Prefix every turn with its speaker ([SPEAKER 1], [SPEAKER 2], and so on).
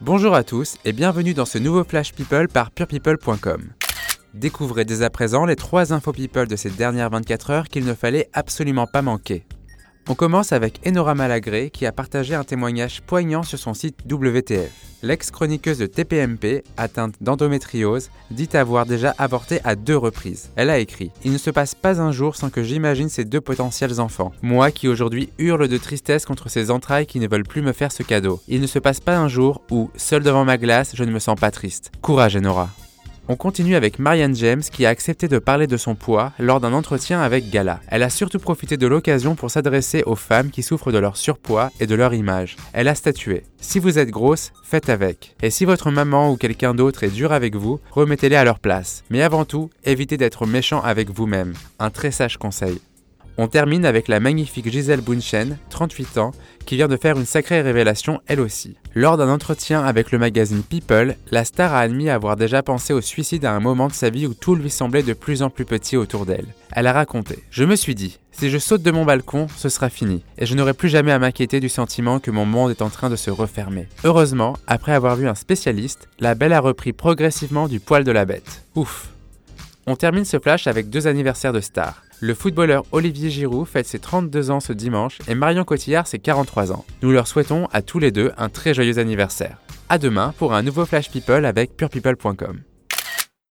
[SPEAKER 1] Bonjour à tous et bienvenue dans ce nouveau Flash People par purepeople.com. Découvrez dès à présent les trois infos people de ces dernières 24 heures qu'il ne fallait absolument pas manquer. On commence avec Enora Malagré qui a partagé un témoignage poignant sur son site WTF. L'ex-chroniqueuse de TPMP, atteinte d'endométriose, dit avoir déjà avorté à deux reprises. Elle a écrit Il ne se passe pas un jour sans que j'imagine ces deux potentiels enfants. Moi qui aujourd'hui hurle de tristesse contre ces entrailles qui ne veulent plus me faire ce cadeau. Il ne se passe pas un jour où, seul devant ma glace, je ne me sens pas triste. Courage Enora. On continue avec Marianne James qui a accepté de parler de son poids lors d'un entretien avec Gala. Elle a surtout profité de l'occasion pour s'adresser aux femmes qui souffrent de leur surpoids et de leur image. Elle a statué Si vous êtes grosse, faites avec. Et si votre maman ou quelqu'un d'autre est dur avec vous, remettez-les à leur place. Mais avant tout, évitez d'être méchant avec vous-même. Un très sage conseil. On termine avec la magnifique Gisèle Bunchen, 38 ans, qui vient de faire une sacrée révélation elle aussi. Lors d'un entretien avec le magazine People, la star a admis avoir déjà pensé au suicide à un moment de sa vie où tout lui semblait de plus en plus petit autour d'elle. Elle a raconté Je me suis dit, si je saute de mon balcon, ce sera fini, et je n'aurai plus jamais à m'inquiéter du sentiment que mon monde est en train de se refermer. Heureusement, après avoir vu un spécialiste, la belle a repris progressivement du poil de la bête. Ouf on termine ce flash avec deux anniversaires de stars. Le footballeur Olivier Giroud fête ses 32 ans ce dimanche et Marion Cotillard ses 43 ans. Nous leur souhaitons à tous les deux un très joyeux anniversaire. A demain pour un nouveau Flash People avec purepeople.com.